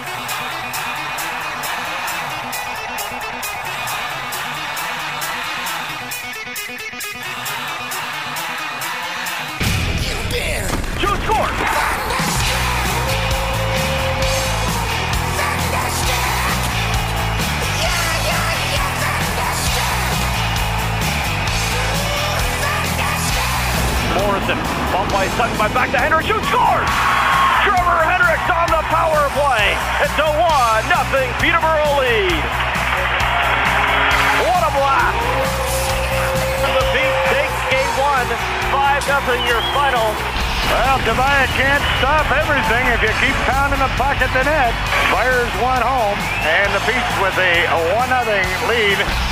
Shoot, Morrison, bump by Sutton, by back to Hendricks, shoots, scores! Trevor Hendricks on the power play. It's a one nothing Peterborough lead. What a blast! The Beat takes game one, five nothing your final. Well, Tobias can't stop everything if you keep pounding the puck at the net. Fires one home, and the Pete's with a 1-0 lead.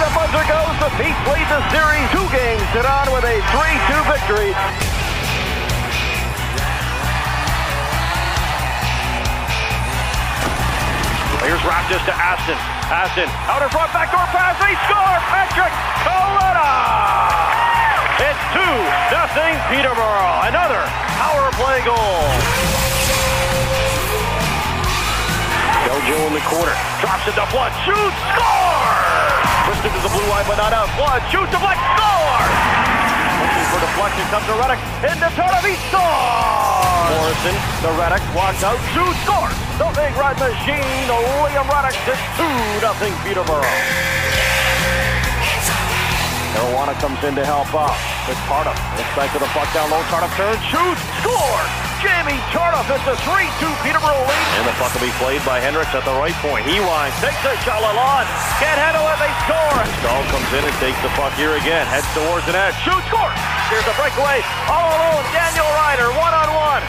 The buzzer goes. The Pete's lead the series two games sit on with a 3-2 victory. Here's Raptors to Aston. Aston out in front, backdoor pass. They score. Patrick Coletta. It's two nothing Peterborough. Another power play goal. Jojo in the corner. Drops it to Blood. Shoots. Score. Twisted to the blue line, but not out. Blood shoots. Deflect. Score. Looking for deflection. Comes to Reddick. Into Turnip. He scores. Morrison. The Reddick walks out. Shoots. Scores. The big red machine. Liam Reddick. It's two nothing Peterborough. Marijuana comes in to help out. It's Tardif. Inside to the puck down low. Tardif turns, shoots, score! Jamie Tardif, it's a 3-2 Peterborough lead. And the puck will be played by Hendricks at the right point. He winds, takes a shot, Lalonde. Can't handle it, they score. Stahl comes in and takes the puck here again. Heads towards the net, shoots, scores! Here's a breakaway, all alone, Daniel Ryder, one-on-one.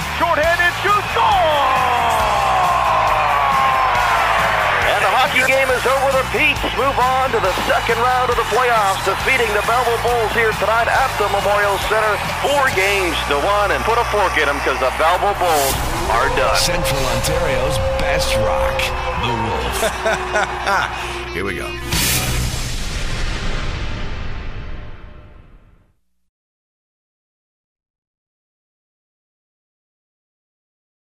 Hockey game over. The Pete's move on to the second round of the playoffs, defeating the Belleville Bulls here tonight at the Memorial Center. Four games to one, and put a fork in them because the Belleville Bulls are done. Central Ontario's best rock, The Wolf. Here we go.